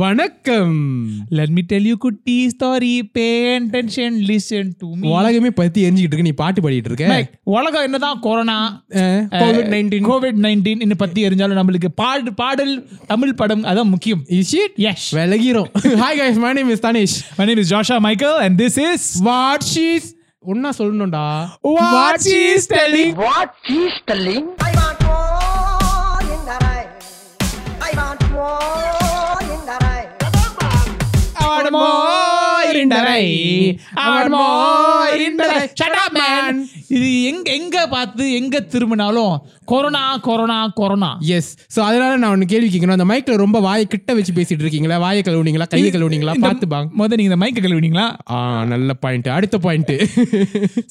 வணக்கம் Let me tell you குட்டி story. Pay attention, listen to me. உலகமே பத்தி எரிஞ்சுக்கிட்டு இருக்கு நீ பாட்டு பாடிட்டு இருக்க Mike, உலகம் என்னதான் corona covid nineteen covid nineteen இன்னும் பத்தி எரிஞ்சாலும் நம்மளுக்கு பாடு பாடல் தமிழ் படம் அதான் முக்கியம் is it Yes. விலகிறோம் hi guys my name is Tanish My name is Joshua Michael and this is what she's ஒன்னா சொல்லணும்டா What she's telling. What she's telling? I want more in the rain. I want man. இது எங்க எங்க பார்த்து எங்க திரும்பினாலும் corona corona corona. Yes so அதனால நான் ஒன்னு கேள்வி கேட்கணும். அந்த மைக்ல ரொம்ப வாயை கிட்ட வச்சு பேசிட்டு இருக்கீங்களா? வாயை கழுவுனீங்களா? கையை கழுவுனீங்களா? பார்த்து பாங்க முத நீங்க இந்த மைக்க கழுவினீங்களா? ஆ நல்ல பாயிண்ட் அடுத்த பாயிண்ட்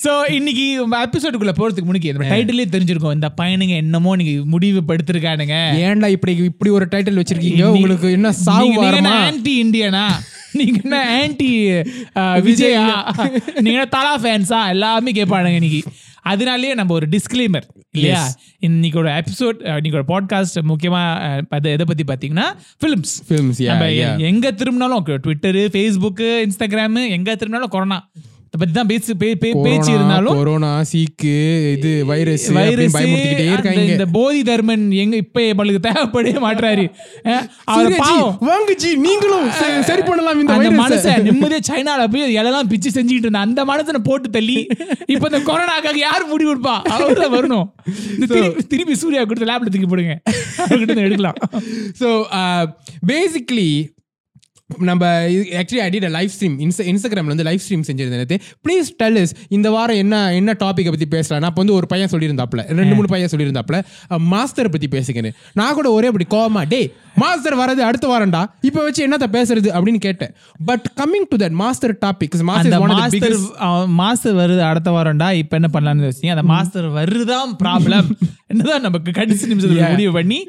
சோ இன்னைக்கு எபிசோடுக்குள்ள போறதுக்கு முன்னாடி இந்த டைட்டிலே தெரிஞ்சிருக்கும். இந்த பையனுங்க என்னமோ நீங்க முடிவு படுத்திருக்கானுங்க. ஏன்டா இப்படி இப்படி ஒரு டைட்டில் வச்சிருக்கீங்க? உங்களுக்கு என்ன சாவு ஆன்டி இந்தியனா நீங்க என்ன ஆன்டி விஜயா நீங்க என்ன தலா ஃபேன்ஸா எல்லாமே கேட்பானுங்க இன்னைக்கு. அதனாலேயே நம்ம ஒரு டிஸ்க்ளைமர் இல்லையா? இன்னைக்கோட எபிசோட் இன்னைக்கோட பாட்காஸ்ட் முக்கியமா அஹ், அது எதை பத்தி பாத்தீங்கன்னா ஃபிலிம்ஸ் ஃபிலிம்ஸ் நம்ம எங்க திரும்பினாலும் ட்விட்டரு ஃபேஸ்புக்கு இன்ஸ்டாகிராம் எங்க திரும்பினாலும் கொரோனா பத்தி தான் பேச்சு பேச்சு இருந்தாலும் கொரோனா சீக்கு இது வைரஸ் வைரஸ் இந்த போதி தர்மன் எங்க இப்ப நம்மளுக்கு தேவைப்படவே மாட்டாரு அஹ், அவர் சூர்யாஜி, பாவம். வாங்க ஜி நீங்களும் சரி- பண்ணலாம் இந்த அந்த. மனுஷன் நிம்மதியா சைனால போய் எல்லாம் பிச்சு செஞ்சுக்கிட்டு இருந்த அந்த மனுஷனை போட்டு தள்ளி இப்ப இந்த கொரோனாக்காக யார் முடி கொடுப்பா? அவர் வரணும். திருப்பி சூர்யா கொடுத்து லேப்ல தூக்கி போடுங்க. எடுக்கலாம். ஸோ பேசிக்லி uh, நம்ம actually I did live stream Insta இன்ஸ்டாகிராமில் வந்து லைவ் ஸ்ட்ரீம் செஞ்சிருந்தேன் ப்ளீஸ் டெல் இஸ் இந்த வாரம் என்ன என்ன டாப்பிக்கை பற்றி பேசலாம். நான் இப்போ வந்து ஒரு பையன் சொல்லியிருந்தாப்ல ரெண்டு மூணு பையன் சொல்லியிருந்தாப்ல மாஸ்டரை பற்றி பேசிக்கணும் நான் கூட ஒரே அப்படி கோவமா டே மாஸ்டர் வரது அடுத்த வாரம்டா. இப்போ வச்சு என்னத்த பேசுறது? அப்படின்னு கேட்டேன். But coming to that Master topic Master one of Master Master வருது அடுத்த வாரம்டா. இப்ப என்ன பண்ணலாம்னு யோசிச்சீங்க? அந்த மாஸ்டர் வருதான் ப்ராப்ளம் என்னதான் நமக்கு கடைசி நிமிஷத்துல முடிவு பண்ணி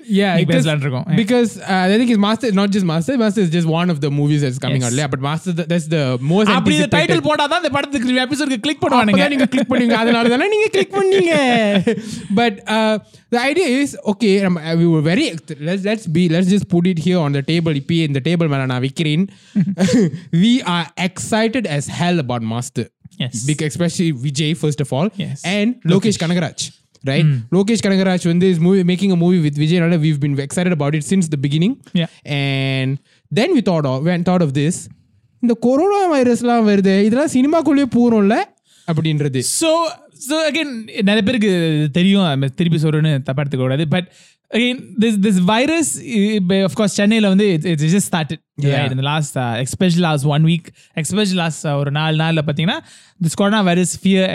பேசலாம்னு இருக்கோம். think it's Master, not just Master. Master is just one of Yes. out. Yeah, but Master, th- that's the most அப்படி இந்த. டைட்டில் போட்டாதான் இந்த படத்துக்கு எபிசோடுக்கு கிளிக் பண்ணுவானுங்க நீங்க கிளிக் பண்ணீங்க அதனால தானே நீங்க கிளிக் பண்ணீங்க but the idea is okay நம்ம we were very let's let's be let's just put it here on the table இப்போ இந்த டேபிள் மேல நான் வைக்கிறேன் we are excited as hell about master Yes. because especially Vijay first of all Yes. and Lokesh Kanagaraj right Lokesh Kanagaraj when this movie making a movie with Vijay Nalla, we've been excited about it since the beginning Yeah. and then we thought of when thought of this இந்த corona வைரஸ்லாம் வருது இதெல்லாம் சினிமாக்குள்ளேயே போகிறோம்ல அப்படின்றது. So so again நிறைய பேருக்கு தெரியும் திருப்பி சொல்கிறேன்னு தப்பா எடுத்துக்க கூடாது. But again this this virus of course சென்னையில் வந்து இட்ஸ் ஜஸ்ட் ஸ்டார்டட் Yeah. இந்த last especially last one week especially last ஒரு நாலு நாளில் பார்த்தீங்கன்னா this corona virus fear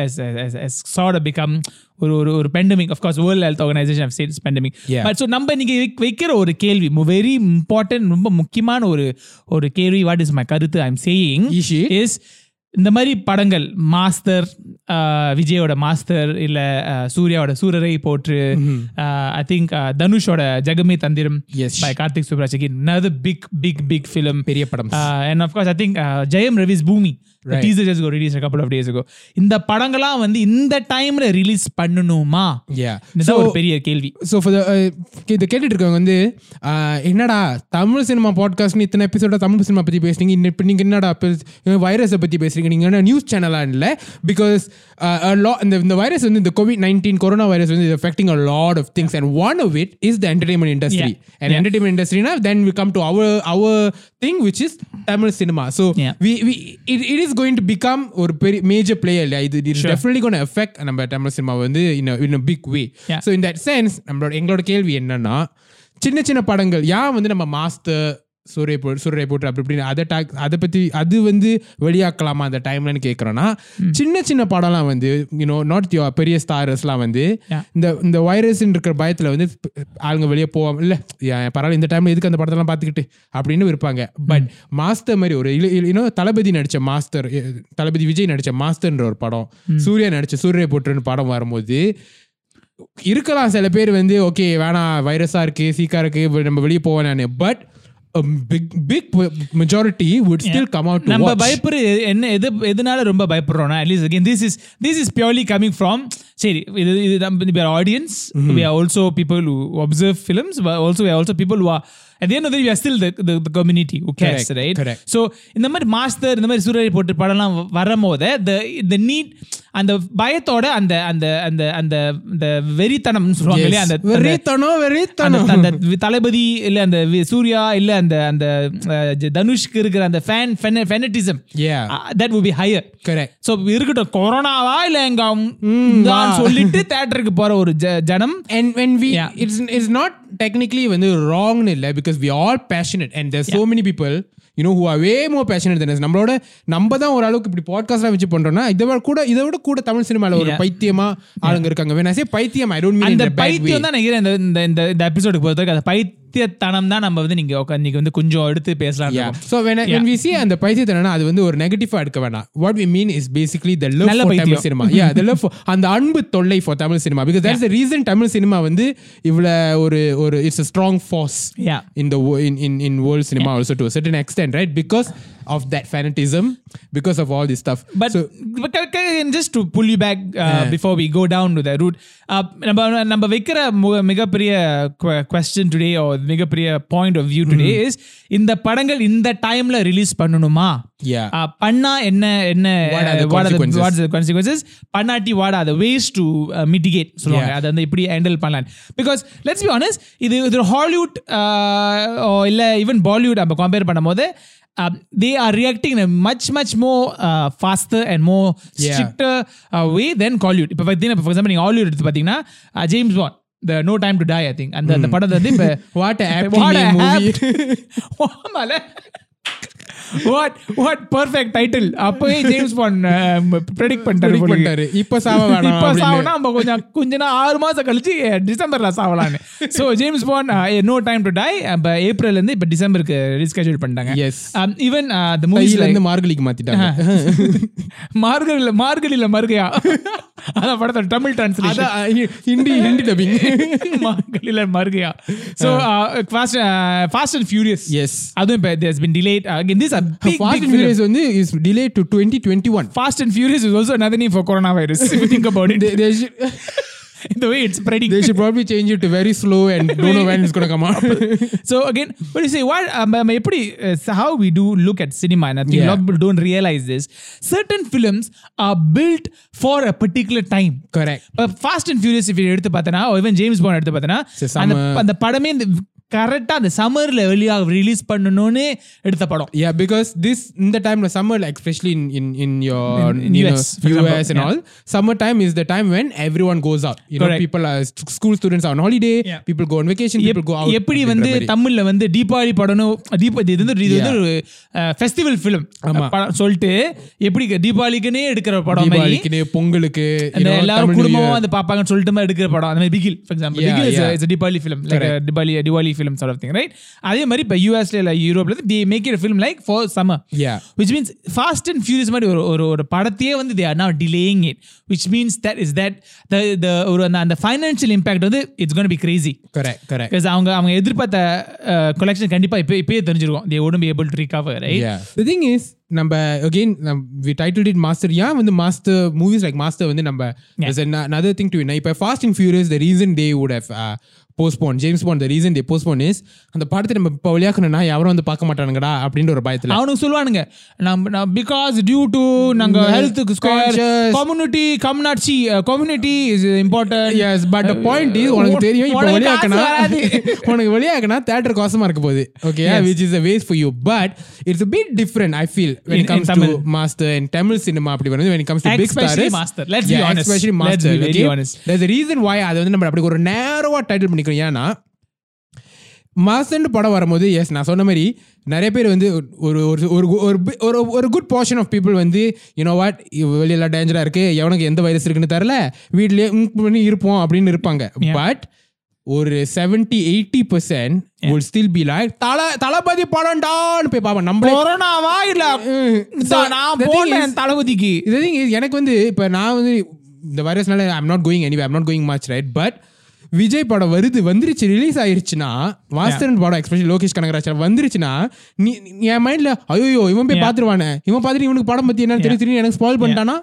has sort become ஒரு ஒரு ஒரு pandemic of course world health organisation states pandemic Yeah. But so நம்ம இன்னைக்கு வைக்- வைக்கிற ஒரு கேள்வி வெரி இம்பார்ட்டன்ட் ரொம்ப முக்கியமான ஒரு ஒரு கேள்வி வாட் இஸ் மை கருத்து I am saying Ishi. Is இந்த மாதிரி படங்கள் மாஸ்டர் ஆஹ், விஜயோட மாஸ்டர் இல்ல சூர்யாவோட சூரரை போற்று ஐ திங்க் தனுஷோட Jagame Thandhiram. By Karthik Subbaraj another big big big film. பெரிய படம். uh, and of course i think uh, ஜெயம் ரவிஸ் பூமி released a couple of days ago. இந்த படங்கள்லாம் வந்து இந்த டைம்ல ரிலீஸ் பண்ணணுமா? ஒரு பெரிய கேள்வி. ஸோ ஃபார் இதை கேட்டுட்டு இருக்கவங்க வந்து uh, என்னடா தமிழ் சினிமா பாட்காஸ்ட்னு இத்தனை எபிசோட தமிழ் சினிமா பற்றி பேசுறீங்க இப்போ நீங்கள் என்னடா வைரஸை பற்றி பேசுறீங்க? நீங்கள் என்ன நியூஸ் சேனலாக இல்லை பிகாஸ் இந்த இந்த வைரஸ் வந்து இந்த கோவிட் நைன்டீன் கொரோனா வைரஸ் வந்து affecting a lot of things and one of it is the entertainment industry Yeah. And entertainment இண்டஸ்ட்ரினா then we come to our our thing which is Tamil cinema so Yeah. We we it it is going to become ஒரு பெரிய major player இல்லையா இது it Sure. Definitely gonna affect நம்ம Tamil cinema வந்து in in big way Yeah. So in that sense நம்மளோட எங்களோட கேள்வி என்னன்னா சின்ன சின்ன படங்கள் ஏன் வந்து நம்ம மாஸ்டர் சூரிய போ சூரிய போட்டு அப்படி இப்படின்னு அதை டாக் அதை பற்றி அது வந்து வெளியாக்கலாமா அந்த டைம்லன்னு கேட்குறோன்னா சின்ன சின்ன படம்லாம் வந்து யூனோ நாட் யோ பெரிய ஸ்டாரர்ஸ்லாம் வந்து. இந்த இந்த வைரஸ் இருக்கிற பயத்தில் வந்து ஆளுங்க வெளியே போவாங்க இல்லை பரவாயில்ல இந்த டைமில் எதுக்கு அந்த படத்தெல்லாம் பார்த்துக்கிட்டு அப்படின்னு இருப்பாங்க பட் மாஸ்டர் மாதிரி ஒரு இன்னும் தளபதி நடித்த மாஸ்டர் தளபதி விஜய் நடித்த மாஸ்டர்ன்ற ஒரு படம் சூர்யா நடித்த சூரிய போட்டுன்னு படம் வரும்போது இருக்கலாம் சில பேர் வந்து ஓகே வேணாம் வைரஸா இருக்கு சீக்கா இருக்கு வெ- நம்ம வெளியே போவேன் but a big big majority would still come out to நம்ம. பயப்படுற என்ன எது எதனால ரொம்ப பயப்படுறோம்னா at least again this is this is purely coming from சரி இது இது நம்ம audience we are also people who observe films also we also people who still the, the, the community who cares Correct, right correct. so இந்த மாதிரி master இந்த மாதிரி சூரிய போட்டு படம்லாம் வரும்போது the the need அந்த பயத்தோட அந்த அந்த அந்த அந்த அந்த வெறித்தனம் சொல்லுவாங்க. இல்லையா அந்த வெறித்தனம் அந்த வெறித்தனம் அந்த வி- தளபதி இல்ல அந்த வி- சூர்யா இல்ல அந்த அந்த தனுஷ்க்கு இருக்கிற அந்த fan fanaticism Yeah. That will be higher correct so இருக்கட்டும் கொரோனாவா இல்ல எங்க வா. சொல்லிட்டு தேட்டருக்கு போற ஒரு ஜனம் and when we Yeah. it's it's not technically when they're wrong illa because we all passionate and there's so who are way more passionate than us. நம்மளோட நம்ம தான் ஓரளவுக்கு இப்படி பாட்காஸ்ட்லாம் வச்சு பண்றோம்னா இதை விட கூட இதை விட கூட தமிழ் சினிமால ஒரு Yeah. பைத்தியமா ஆளுங்க இருக்காங்க. Say பைத்தியம் அந்த in a bad way. பைத்தியம் தான் நினைக்கிறேன் இந்த இந்த இந்த இந்த எபிசோடுக்கு பொறுத்த வரைக்கும் அந்த பைத்தியத்தனம் தான் நம்ம வந்து நீங்க உட்காந்து வந்து கொஞ்சம் எடுத்து பேசலாம் when I, when we see அந்த பைத்தியத்தனா அது வந்து ஒரு நெகட்டிவா எடுக்க வேணாம் what we mean is basically the love நல்ல for பைத்தியம். Tamil cinema yeah the love for அந்த அன்பு தொல்லை for Tamil cinema because that's the reason Tamil cinema வந்து இவ்வளவு ஒரு ஒரு it's a strong force Yeah. in the wo- in in in world cinema also to a certain extent right because of that fanatism because of all this stuff But, so but ca- ca- just to pull you back uh, before we go down to the route, uh, நம்ம நம்ம வைக்கிற மு- மிகப்பெரிய question today or மிகப்பெரிய point of view today is இந்த படங்கள் இந்த டைம்ல release பண்ணணுமா yeah Uh, பண்ணா என்ன என்ன What are the what are the- consequences? what are the consequences பண்ணாட்டி what are the ways to mitigate சொல்லுவாங்க Yeah. அதை வந்து இப்படி ஹேண்டில் பண்ணலாம் பிகாஸ் லெட்ஸ் பி ஆனஸ்ட் இது இது ஹாலிவுட் இல்ல ஈவன் பாலிவுட் நம்ம கம்பேர் பண்ணும்போது They are reacting much much more faster and more Yeah. Stricter way then Kollywood இப்போ பார்த்தீங்கன்னா ஃபார் எக்ஸாம்பிள் நீங்கள் ஹாலிவுட் எடுத்து பார்த்தீங்கன்னா James Bond the no time to die I think அந்த அந்த படத்தை வந்து இப்போ what a happy What a name movie ஆமால வாட் வாட் பெர்ஃபெக்ட் டைட்டில் அப்பவே ஜேம்ஸ் பாண்ட் ப்ரெடிக்ட் பண்ணிட்டாரு. பண்ணிட்டாரு. இப்ப சாவ வேணாம் இப்ப. சாவனா நம்ம கொஞ்சம் கொஞ்ச நாள் ஆறு மாசம் கழிச்சு டிசம்பர்ல சாவலான்னு. So James Bond no time to die இப்ப இருந்து இப்ப டிசம்பருக்கு ரீஸ்கெட்யூல் பண்ணிட்டாங்க. Yes. ஈவன் த மூவிஸ் கையில இருந்து மார்கழிக்கு மாத்திட்டாங்க. மார்கழில மார்கழில மறுகையா அதான் படத்தோட தமிழ் டிரான்ஸ்லேஷன் ஹிந்தி ஹிந்தி டப்பிங் மார்கழில மறுகையா so fast fast and furious yes. அதுவும் இப்ப delayed. uh, again this is a big, Fast big and film. Furious வந்து is delayed to 2021 Fast and Furious is also another name for coronavirus if you think about it they, they, should, the way it's spreading they should probably change it to very slow and don't know when it's going to come out so again what do you say what um, um, எப்படி, uh, how we do look at cinema and I think a Yeah. lot of people don't realize this certain films are built for a particular time correct இப்போ fast and furious if எடுத்து பார்த்தனா even James bond எடுத்து பார்த்தனா It's a அந்த summer- அந்த படமே இந்த கரெக்டா அந்த சம்மர்ல வெளியாக ரிலீஸ் பண்ணணும்னு எடுத்த படம் yeah because this in the time of summer like especially in in, in your In- in you US, for know, example, US and yeah. all summertime is the time when everyone goes out you know Correct. people are school students are on holiday Yeah. people go on vacation people go out எப்படி வந்து. தமிழ்ல வந்து தீபாவளி படம்னு தீபாவளி இது வந்து இது வந்து ஒரு ஃபெஸ்டிவல் ஃபிலிம் ஆமா. சொல்லிட்டு எப்படி தீபாவளிக்குன்னே எடுக்கிற படம் மாதிரி தீபாவளிக்கு பொங்கலுக்கு எல்லாரும் Tamil New குடும்பமா Year. வந்து பாப்பாங்கன்னு சொல்லிட்டு மாதிரி எடுக்கிற படம் அந்த மாதிரி Bigil for example Bigil. Is Deepavali film like Deepavali Deepavali film sort of thing right அதே மாதிரி இப்போ யூஎஸ்ல இல்ல யூரோப்ல they make it film like for summer yeah which means fast and furious மாதிரி ஒரு ஒரு ஒரு படத்தையே வந்து they are now delaying it which means that is that the the ஒரு அந்த அந்த financial impact வந்து it's going to be crazy correct correct because அவங்க அவங்க எதிர்பார்த்த கொலெக்ஷன் கண்டிப்பா இப்போ இப்பயே தெரிஞ்சிருக்கும் they wouldn't be able to recover right yeah the thing is நம்ம again நம்- we titled it master ஏன் வந்து master movies like master வந்து நம்ம there's an- another thing to it இப்போ fast and furious the reason they would have postponed james bond the reason they postponed is அந்த படத்தை நம்ம இப்போ வெளியாக்கணும்னா யாரும் வந்து பார்க்க மாட்டானுங்கடா அப்படின்ற ஒரு பயத்துல அவனுக்கு சொல்லுவானுங்க நம்ம பிகாஸ் டியூ டு நாங்க ஹெல்த்துக்கு square. Community கம்னாட்சி community is important yes but point is உனக்கு தெரியும் இப்போ வராது. உனக்கு வெளியாக்கனா தேட்டர் காசமா இருக்க போகுது okay which is a waste for you but it's a bit different i feel when In- it comes in to Tamil. master and tamil cinema அப்படி வருது when it comes to big Especially stars Master. Let's be Yeah, honest. especially Let's master be very okay? honest. there's a reason why அது வந்து நம்ம அப்படி ஒரு நேரவா title பண்ணிக்கிறோம் ஏன்னா மாஸ்டர்னு படம் வரும்போது எஸ் நான் சொன்ன மாதிரி நிறைய பேர் வந்து ஒரு ஒரு ஒரு ஒரு ஒரு குட் போர்ஷன் ஆஃப் பீப்புள் வந்து யூனோ வாட் வெளியெல்லாம் டேஞ்சரா இருக்கு. எவனுக்கு எந்த வைரஸ் இருக்குன்னு தெரில வீட்லயே பண்ணி இருப்போம் அப்படின்னு இருப்பாங்க. பட் ஒரு seventy eighty percent will still be like தல தளபதி படம்டான்னு போய் பார்ப்பேன் நம்மளே கொரோனாவா இல்ல நான் is- தளபதிக்கு is எனக்கு வந்து இப்போ நான் வந்து இந்த வைரஸ்னால I'm not going anyway I'm not going much right but Vijay படம் வருது வந்துருச்சு ரிலீஸ் ஆயிருச்சுன்னா மாஸ்டர் படம் எஸ்பெஷலி லோகேஷ் கனகராஜ் வந்துருச்சுன்னா நீ என் மைண்ட்ல ஐயோ இவன் போய் பாத்துருவானே இவன் பார்த்துட்டு இவனுக்கு படம் பத்தி என்னன்னு தெரியும் தெரியும் எனக்கு ஸ்பாயில் பண்ணிட்டானா.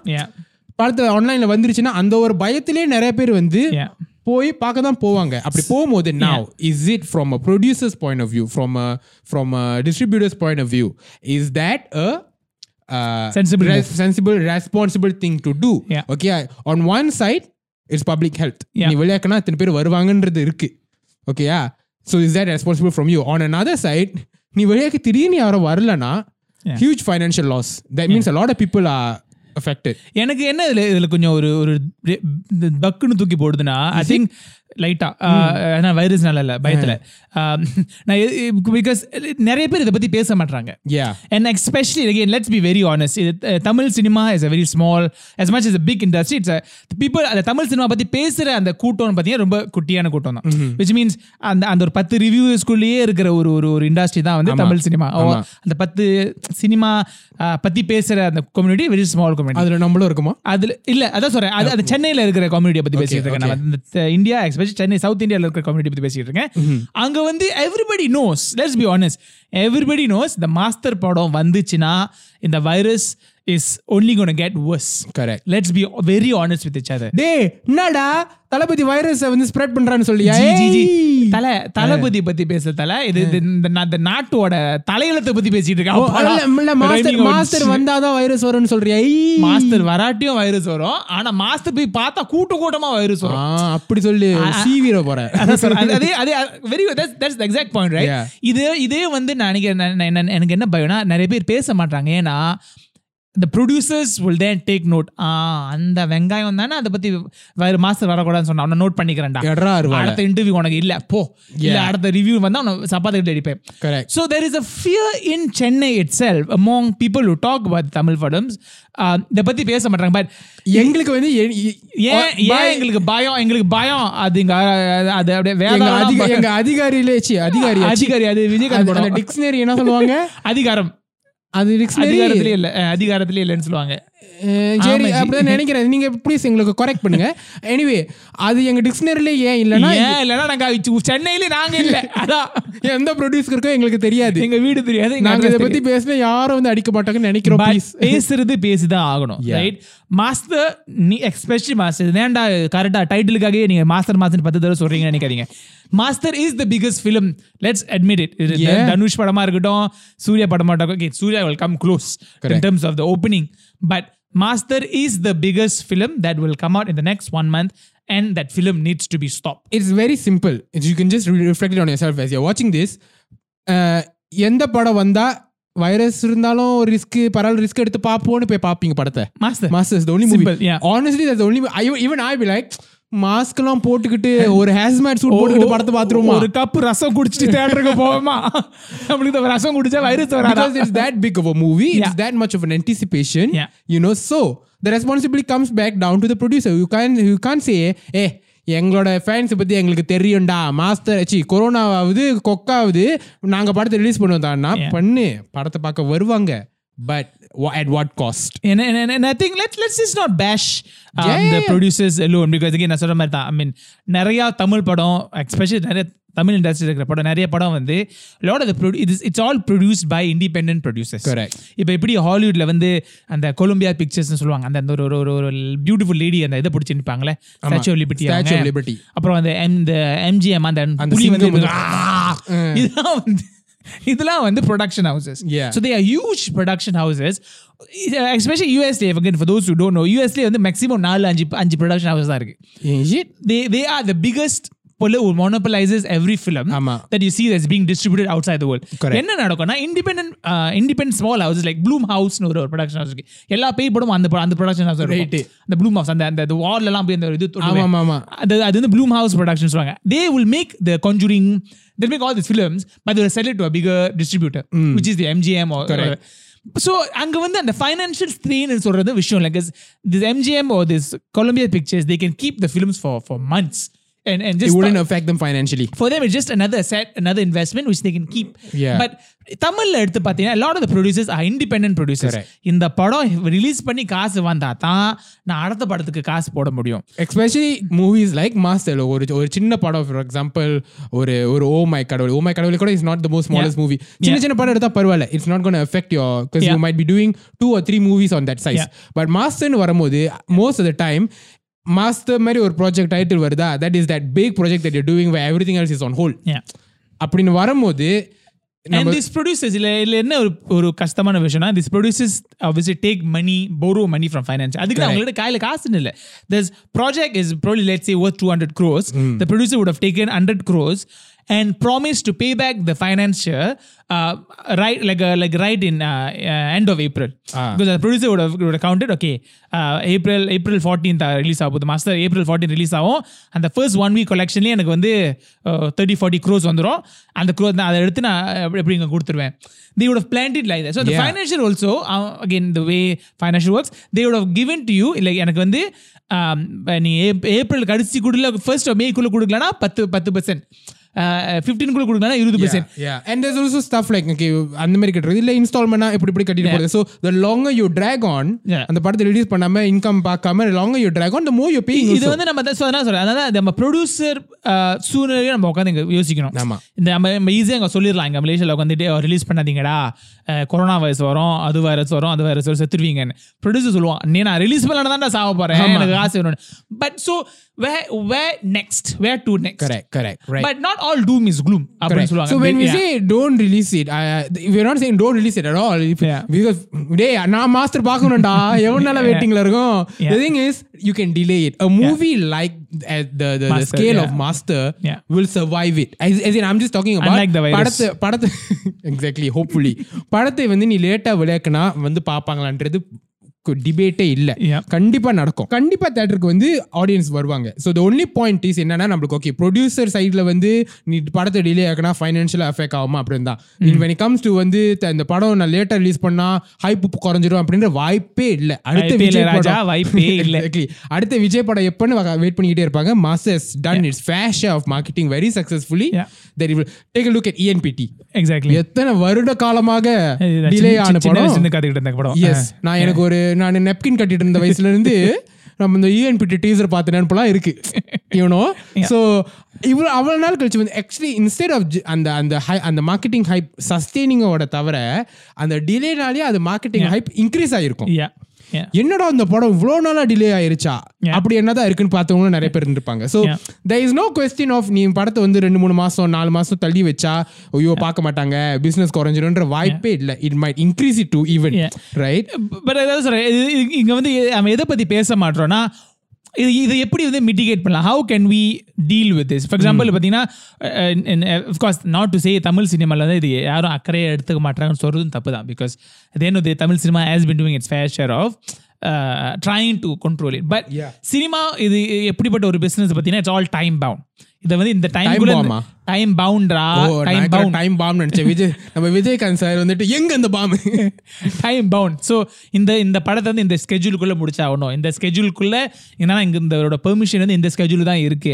படத்தை ஆன்லைன்ல வந்துருச்சுன்னா அந்த ஒரு பயத்திலே நிறைய பேர் வந்து. போய் பார்க்க தான் போவாங்க. அப்படி போகும்போது now is it from a producers point of view from from distributors point of view is that a move. Sensible responsible thing to do. Okay on one side it's public health Yeah. நீ விளையாக்கனா இத்தனை பேர் வருவாங்கன்றது இருக்கு. ஓகேயா so is that responsible from you on another side நீ வெளியாக்க திடீர்னு யாரும் வரலனா Yeah. Huge financial loss that means a lot of people affected எனக்கு என்ன இதுல இதுல கொஞ்சம் ஒரு ஒரு பக்குன்னு தூக்கி போடுதுன்னா ஐ திங்க் லைட்டா ஆனா வைரஸ்னால இல்ல பயத்துல. நான் பிகாஸ் நிறைய பேர் இதை பத்தி பேச மாட்டாங்க yeah. And especially again, let's be very honest. இது, Tamil cinema is a very small, as much as a big industry. It's a the people அந்த தமிழ் சினிமா பத்தி பேசுற அந்த கூட்டம் பார்த்தீங்கன்னா ரொம்ப குட்டியான கூட்டம் தான். விச் மீன்ஸ் அந்த அந்த ஒரு பத்து ரிவ்யூஸ்குள்ளேயே இருக்கிற ஒரு ஒரு ஒரு இண்டஸ்ட்ரி தான் வந்து தமிழ் சினிமா. அந்த பத்து சினிமா பத்தி பேசுற அந்த கம்யூனிட்டி வெரி ஸ்மால் கம்யூனிட்டி அதுல நம்மளும் இருக்குமா? அதுல இல்ல அதான் சொல்றேன். அது அது சென்னையில இருக்கிற கம்யூனிட்டியை பத்தி பேசிட்டு இருக்கேன். நான் இந்த இந்தியா எஸ்பெஷலி சென்னை சவுத் இந்தியால இருக்கிற கம்யூனிட்டி பத்தி பேசிட்டு இருக்கேன். அங்க வந்து everybody knows let's be honest everybody knows இந்த மாஸ்டர் படம் வந்துச்சுன்னா இந்த virus is only gonna get worse correct let's be very honest with each other. டேய் என்னடா தளபதி வைரஸ் வந்து ஸ்ப்ரெட் பண்றான்னு சொல்லியா? ஜி. தல தளபதி பத்தி பேச தல இது இந்த நாட்டோட தலையெழுத்தை பத்தி பேசிட்டு இல்ல, மாஸ்டர் இருக்கேன் மாஸ்டர் வந்தாதான் வைரஸ் வரும்னு சொல்றியா. மாஸ்டர் வராட்டியும் வைரஸ் வரும் ஆனா மாஸ்டர் போய் பார்த்தா கூட்ட கூட்டமா வைரஸ் வரும். அப்படி சொல்லி. சீவிர போற. அதான் sir. அது- அதே very that's exact point right. இது இதே வந்து நான் நினைக்கிறேன் எனக்கு என்ன பயம்னா நிறைய பேர் பேச மாட்டாங்க. ஏன்னா the producers will then take note. ஆ அந்த வெங்காயம் தானே அதை பத்தி வேற மாஸ்டர் வரக்கூடாதுன்னு சொன்னா அவனை நோட் பண்ணிக்கிறேன்டா. அடுத்த இன்டர்வியூ உனக்கு இல்ல. போ. இல்ல அடுத்த ரிவ்யூ வந்தா உன சப்பாத்தி கட்டி அடிப்பேன். Correct. So there is a fear in Chennai itself among people who talk about Tamil films. Uh, இதை பத்தி பேச மாட்டாங்க. பட் எங்களுக்கு வந்து ஏன் ஏன் எங்களுக்கு பயம்? எங்களுக்கு பயம். அது இங்க அது- அப்படியே வேதாளம் அதிக-. எங்க அதிகாரியிலே அதிகாரி அதிகாரி அது விஜயகாந்த். டிக்ஷனரி என்ன சொல்லுவாங்க? அதிகாரம். அது டிக்ஷனரி அதிகாரத்திலே இல்ல அதிகாரத்திலே இல்லைன்னு சொல்லுவாங்க. சரி. அப்படிதான் நினைக்கிறேன். நீங்க ப்ளீஸ் எங்களுக்கு கரெக்ட் பண்ணுங்க. எனிவே அது எங்க டிக்ஷனரியில ஏன் இல்லைன்னா ஏன் இல்லைன்னா நாங்க சென்னையில நாங்க இல்ல. அதான். எந்த ப்ரொடியூசருக்கோ எங்களுக்கு தெரியாது. எங்க வீடு தெரியாது நாங்க இதை பத்தி பேசினா யாரும் வந்து அடிக்க மாட்டாங்கன்னு நினைக்கிறோம் பேசுறது பேசிதான் ஆகணும். ரைட் மாஸ்டர் நீ எக்ஸ்பெஷலி மாஸ்டர் வேண்டா கரெக்டா டைட்டிலுக்காகவே நீங்க மாஸ்டர் மாஸ்டர் பத்து தடவை சொல்றீங்கன்னு நினைக்காதீங்க. Master is the biggest film let's admit it. Dhanush படமா இருக்கட்டும் சூர்யா படமா இருக்கட்டும். Suriya will come close in. Terms of the opening But Master is the biggest film that will come out in the next one month and that film needs to be stop it's very simple you can just reflect on yourself as you're வாட்சிங் this எந்த படம் வந்தா virus இருந்தாலும் risk பரவாயில்ல risk எடுத்து பார்ப்போம்னு போய் பார்ப்பீங்க படத்தை Master Master's the only movie Simple, yeah. Honestly that's only even I be like mask எல்லாம் போட்டுக்கிட்டு ஒரு ஹேஸ்மேட் சூட் போட்டுக்கிட்டு படத்தை பார்த்துருவோமா? ஒரு கப் ரசம் குடிச்சிட்டு தேட்டருக்கு போவோமா? நம்மளுக்கு இந்த ரசம் குடிச்சா வைரஸ் வராதா? That big of a movie Yeah. it's that much of an anticipation you know so the responsibility comes back down to the producer. You can't you can't say ஏ எங்களோட ஃபேன்ஸ் பத்தி எங்களுக்கு தெரியும்டா. மாஸ்டர் சி கொரோனாவாவது கொக்காவது நாங்க படத்தை release பண்ணுவோம் தான்னா. பண்ணு படத்தை பார்க்க வருவாங்க. But at what cost And, and, and, and I think let's let's just not bash um, Yeah, the yeah, yeah. producers alone because again நான் சொல்ற மாதிரி தான் ஐ மீன் நிறைய தமிழ் படம் எஸ்பெஷலி நிறைய தமிழ் இண்டஸ்ட்ரி இருக்கிற படம் நிறைய படம் வந்து lot of the it's it's all produced by independent producers Correct. இப்போ எப்படி ஹாலிவுட்ல வந்து அந்த கொலம்பியா பிக்சர்ஸ்னு சொல்லுவாங்க அந்த அந்த ஒரு ஒரு ஒரு ஒரு பியூட்டிஃபுல் லேடி அந்த இதை பிடிச்சி நிற்பாங்களே Statue of Liberty Statue of Liberty. அப்புறம் அந்த M- இந்த எம்ஜிஎம் அந்த அந்த புலி வந்து சிங்கம் வந்து- ஆ! இதெல்லாம் வந்து இதெல்லாம் வந்து production houses Yeah. So they are huge production houses especially யூஎஸ்லே again for those who don't know யூஎஸ்லே வந்து மேக்ஸிமம் நாலு அஞ்சு அஞ்சு ப்ரொடக்ஷன் ஹவுஸ் தான் இருக்கு Is it? they they are every film ஆமா. that you see that's being distributed outside the world. Correct. என்ன நடக்கும்னா independent independent small house like Blumhouse ஒரு ப்ரொடக்ஷன் ஹவுஸ் இருக்கு. எல்லா பேய் படமும் அந்த அந்த ப்ரொடக்ஷன் ஹவுஸ் Right. அந்த ப்ளூம் ஹவுஸ் அந்த அந்த வால் எல்லாம் போய் அந்த இது அது அது வந்து ப்ளூம் ஹவுஸ் ப்ரொடக்ஷன் சொல்லுவாங்க. They will make the conjuring they make all this films but they sell it to a bigger distributor which is the MGM or Correct. So அங்க வந்து அந்த ஃபைனான்ஷியல் ஸ்ட்ரெயின் சொல்றது விஷயம் like this MGM or this Columbia pictures they can keep the films for for months and and It just wouldn't affect them financially. for them it's just another set another investment which they can keep Yeah. but தமிழ்ல எடுத்து பார்த்தீங்கன்னா lot of the producers are independent producers Correct. இந்த படம் release பண்ணி காசு வந்தா தான் நான் அடுத்த படத்துக்கு காசு போட முடியும் எஸ்பெஷலி மூவிஸ் லைக் மாஸ்டர் ஒரு ஒரு சின்ன படம் ஃபார் எக்ஸாம்பிள் ஒரு ஒரு ஓ மை கடவுள் ஓ மை கடவுள் கூட is not the most smallest movie சின்ன சின்ன படம் எடுத்தா பரவாயில்ல it's not gone affect your because you. Might be doing two or three movies on that size. But மாஸ்டர்னு வரும்போது most of the time Master மாதிரி ஒரு ப்ராஜெக்ட் டைட்டில் வருதா that is that big project that you doing everything else is on hold yeah அப்படின்னு வரும்போது and this producers இல்ல இல்ல என்ன ஒரு ஒரு கஷ்டமான விஷயம்னா this producers obviously take money borrow money from finance அதுக்கு அவங்களோட கையில காசு இல்ல this project is probably let's say worth 200 crores the producer would have taken 100 crores and promised to pay back the financier uh, right like uh, like right in uh, uh, end of April Ah. because the producer would have, would have counted okay uh, April April 14th release ஆகுது Master April 14 release ஆகும் அந்த first one week கலெக்ஷன்லேயே எனக்கு வந்து thirty forty cross வந்துடும் அந்த cross அதை எடுத்து நான் எப்படி- இங்கே கொடுத்துருவேன் they would have planned it like that so the Yeah. financial also uh, again the way financial works they would have given to you like எனக்கு வந்து um, நீ ஏப்ரல் கடைசி கொடுக்கல ஃபர்ஸ்ட் மேக்குள்ள கொடுக்கலனா பத்து பத்து பர்சன்ட் ஃபிஃப்டீனுக்குள்ள கொடுக்கலனா இருபது percent yeah. And there's also stuff like okay அந்த மாதிரி கட்டுறது. இல்ல இன்ஸ்டால்மெண்டா இப்படி இப்படி கட்டிட்டு the longer you drag on Yeah. அந்த படத்தை ரிலீஸ் பண்ணாம இன்கம் பார்க்காம longer you drag on the more you're paying இது. வந்து நம்ம தான் சொல்றேன். அதாவது நம்ம ப்ரொடியூசர் சூழ்நிலையை நம்ம உட்காந்து இங்க யோசிக்கணும். ஆமா. இந்த நம்ம நம்ம ஈஸியாக அங்கே சொல்லிடலாம். இங்கே மலேசியாவில் உட்காந்துட்டு ரிலீஸ் பண்ணாதீங்கடா. கொரோனா வைரஸ் வரும் அது வைரஸ் வரும் அது வைரஸ் வரும் செத்துருவீங்கன்னு ப்ரொடியூசர் சொல்லுவான் நீ நான் ரிலீஸ் சாவ போறேன். எனக்கு காசு வேணும் but so way way next way to next correct correct right. But not all doom is gloom அப்படின்னு. சொல்லுவாங்க So when we Yeah. say don't release it, uh, we're not saying don't release it at all. If- Yeah. Because டேய் நான் master பார்க்கணும்டா எவ்வளவு நாளா வெயிட்டிங்ல இருக்கும் Yeah. the thing is you can delay it a movie like at the the, the Master, scale yeah. of master Yeah. will survive it as, as in I'm just talking about Unlike the virus. படத்தை படத்தை exactly hopefully படத்தை வந்து நீ லேட்டா விளையாக்குனா வந்து பாப்பாங்களான்றது டிபேட்டே இல்ல. கண்டிப்பா நடக்கும். கண்டிப்பா தேட்டருக்கு வந்து ஆடியன்ஸ் வருவாங்க. So the only point is என்னன்னா நம்மளுக்கு ஓகே ப்ரொடியூசர் சைட்ல வந்து நீ படத்தை டிலே ஆக்கினா ஃபைனான்ஷியலாக அஃபெக்ட் ஆகுமா? அப்படின்னு தான் வென் இட் கம்ஸ் டு வந்து இந்த படம் நான் லேட்டா ரிலீஸ் பண்ணா ஹைப் குறைஞ்சிரும் அப்படின்ற வாய்ப்பே இல்ல. அடுத்த விஜய் ராஜா, படம் வாய்ப்பே இல்ல. அடுத்த விஜய் படம் எப்பன்னு வெயிட் பண்ணிக்கிட்டே இருப்பாங்க. Master's done it's fashion of marketing very successfully Yeah. That will take look at ENBT exactly எத்தனை வருட காலமாக டிலே ஆன படம்? கத்துக்கிட்டு இருந்த படம். எஸ் நான் எனக்கு ஒரு நான் நெப்கின் கட்டிட்டு இருந்த வயசுல இருந்து நம்ம இந்த யூஎன்பிடி டீசர் பார்த்த நினைப்பெல்லாம் இருக்கு. யூனோ ஸோ இவ்வளோ அவ்வளோ நாள் கழிச்சு வந்து ஆக்சுவலி இன்ஸ்டெட் ஆஃப் அந்த அந்த ஹை அந்த மார்க்கெட்டிங் ஹைப் சஸ்டெய்னிங்கோட தவிர அந்த டிலேனாலே அது மார்க்கெட்டிங் ஹைப் இன்க்ரீஸ் யா என்னடா அந்த படம் இவ்வளோ நாளா டிலே ஆயிருச்சா. அப்படி என்னதான் இருக்குன்னு பார்த்தவங்களும் நிறைய பேர் இருந்திருப்பாங்க. So there is no question of நீ படத்தை வந்து ரெண்டு மூணு மாசம் நாலு மாசம் தள்ளி வச்சா ஐயோ பார்க்க மாட்டாங்க பிசினஸ் குறைஞ்சிரும்ன்ற வாய்ப்பே இல்லை. It might increase it to even. Right but அதாவது இது- இங்க வந்து நம்ம எதை பத்தி பேச மாட்டோம்னா இது இது எப்படி வந்து மிட்டிகேட் பண்ணலாம்? How can we deal with this for example பார்த்தீங்கன்னா of course not to say Tamil சினிமாவில் வந்து இது யாரும் அக்கறையை எடுத்துக்க மாட்டாங்கன்னு சொல்றதும் தப்பு தான். பிகாஸ் அதே the Tamil cinema has been doing its fair share of trying to control it but. Cinema இது எப்படிப்பட்ட ஒரு பிஸ்னஸ் பார்த்தீங்கன்னா இட்ஸ் ஆல் டைம் பவுண்ட் இதை வந்து இந்த டைம்? டைம் பவுண்டா டைம் பவுண்ட் டைம் பாம் நினைச்சேன். விஜய் நம்ம விஜயகாந்த் சார் வந்துட்டு எங்க அந்த பாம் டைம் பவுண்ட் ஸோ இந்த இந்த படத்தை வந்து இந்த ஸ்கெட்யூலுக்குள்ள முடிச்சாகணும். இந்த ஸ்கெட்யூலுக்குள்ள என்னன்னா இங்க இந்த பெர்மிஷன் வந்து இந்த ஸ்கெட்யூல் தான் இருக்கு.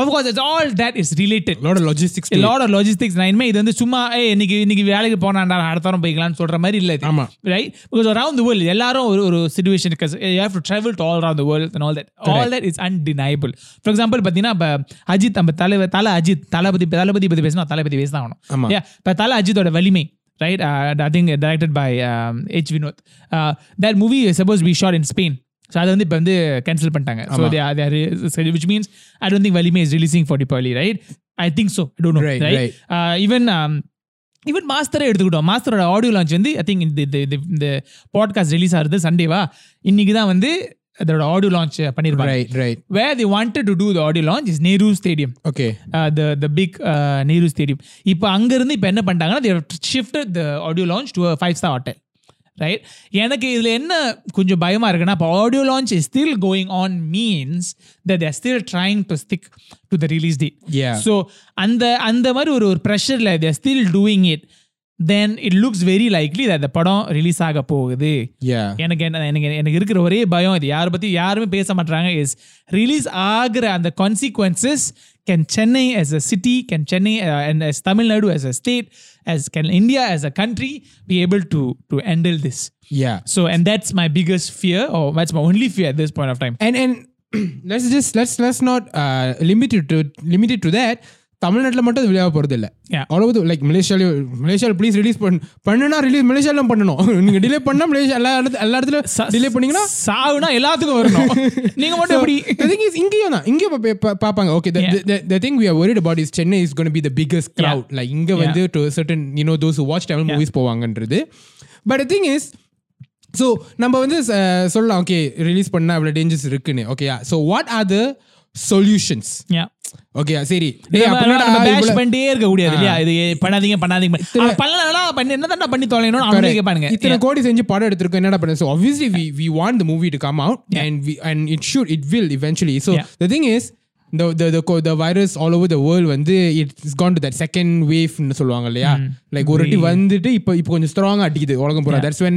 Of course it's all that is related lot logistics lot logistics நான் இனிமே இது வந்து சும்மா ஏய் இன்னைக்கு இன்னைக்கு வேலைக்கு போனாண்டா அடுத்த வாரம் போய்க்கலாம்னு சொல்ற மாதிரி இல்லை ஆமா. Right because around the world எல்லாரும் ஒரு ஒரு situation you have to travel to all around the world and all that all that is undeniable for example பார்த்தீங்கன்னா இப்போ அஜித் நம்ம தலைவர் தலை அஜித் தளபதி தளபதி பற்றி பேசினா தளபதி பேசி தான். ஆகணும் இப்போ தலை அஜித்தோட Valimai right think directed by H Vinoth. That movie suppose be shot in Spain so அதை வந்து இப்போ வந்து கேன்சல் பண்ணிட்டாங்க. So which means I don't think Valimai is releasing for Deepavali right I think so I don't know right. Even even மாஸ்டரை எடுத்துக்கிட்டோம். மாஸ்டரோட audio launch வந்து ஐ think இந்த இந்த podcast release ஆகுது சண்டேவா இன்னைக்கு தான் வந்து அதோட ஆடியோ லான்ச் பண்ணிருப்பாங்க. Right right where they wanted to do the audio launch is Nehru stadium okay the the big Nehru stadium இப்போ அங்கேருந்து இப்போ என்ன பண்ணிட்டாங்கன்னா they shifted the audio launch to five star hotel right எனக்கு இதில் என்ன கொஞ்சம் பயமாக இருக்குன்னா இப்போ audio launch is still going on means that they're still trying to stick to the release date. So அந்த அந்த மாதிரி ஒரு ஒரு ப்ரெஷரில் they're still doing it then it looks very likely that the படம் ரிலீஸ் ஆக போகுது yeah எனக்கு என்ன எனக்கு எனக்கு இருக்கிற ஒரே பயம் இது யாரை பத்தி யாருமே பேச மாட்டாங்க இஸ் ரிலீஸ் ஆகிற அந்த consequences can Chennai as a city can Chennai uh, and as Tamil Nadu as a state as can India as a country be able to to handle this yeah so and that's my biggest fear or that's my only fear at this point of time and and let's just let's let's not uh, limit it to limit it to that தமிழ்நாட்டில் மட்டும் அது வெளியாக போகிறது இல்லை. அவ்வளவு like மலேசியாலையும் மலேசியாவில் please release பண்ண பண்ணுனா ரிலீஸ் மலேசியாலும் பண்ணணும். நீங்கள் டிலே பண்ணால் மலேசியா எல்லா இடத்துல எல்லா இடத்துல டிலே பண்ணீங்கன்னா சாவுனா எல்லாத்துக்கும் வரணும். நீங்க மட்டும் எப்படி? the thing is இங்கேயும் தான். இங்கேயும் பா- பா- பார்ப்பாங்க okay thing we are worried about is Chennai is going to be the biggest crowd. Like இங்க வந்து you know those who watch Tamil movies போவாங்கன்றது. The thing is so நம்ம வந்து சொல்லலாம். ஓகே ரிலீஸ் பண்ணா இவ்வளவு டேஞ்சர்ஸ் இருக்குன்னு. Okay so what are the solutions? Yeah. Okay சரி. பண்ணிட்டே இருக்க கூடாது இல்லையா இது பண்ணாதீங்க பண்ணாதீங்க. பண்ணலாம் பண்ணி என்ன பண்ணி தொலைணும் இத்தனை கோடி செஞ்சு படம் எடுத்திருக்கோம் என்னடா பண்ண so obviously we we want the movie to come out and we and it should it will eventually. So Yeah. the thing the the the co- the virus all over the world வந்து it's gone to that second wave னு சொல்லுவாங்க இல்லையா? Like ஒரு வாட்டி வந்துட்டு இப்போ இப்போ கொஞ்சம் ஸ்ட்ராங்கா அடிக்குது உலகம் பூரா. That's when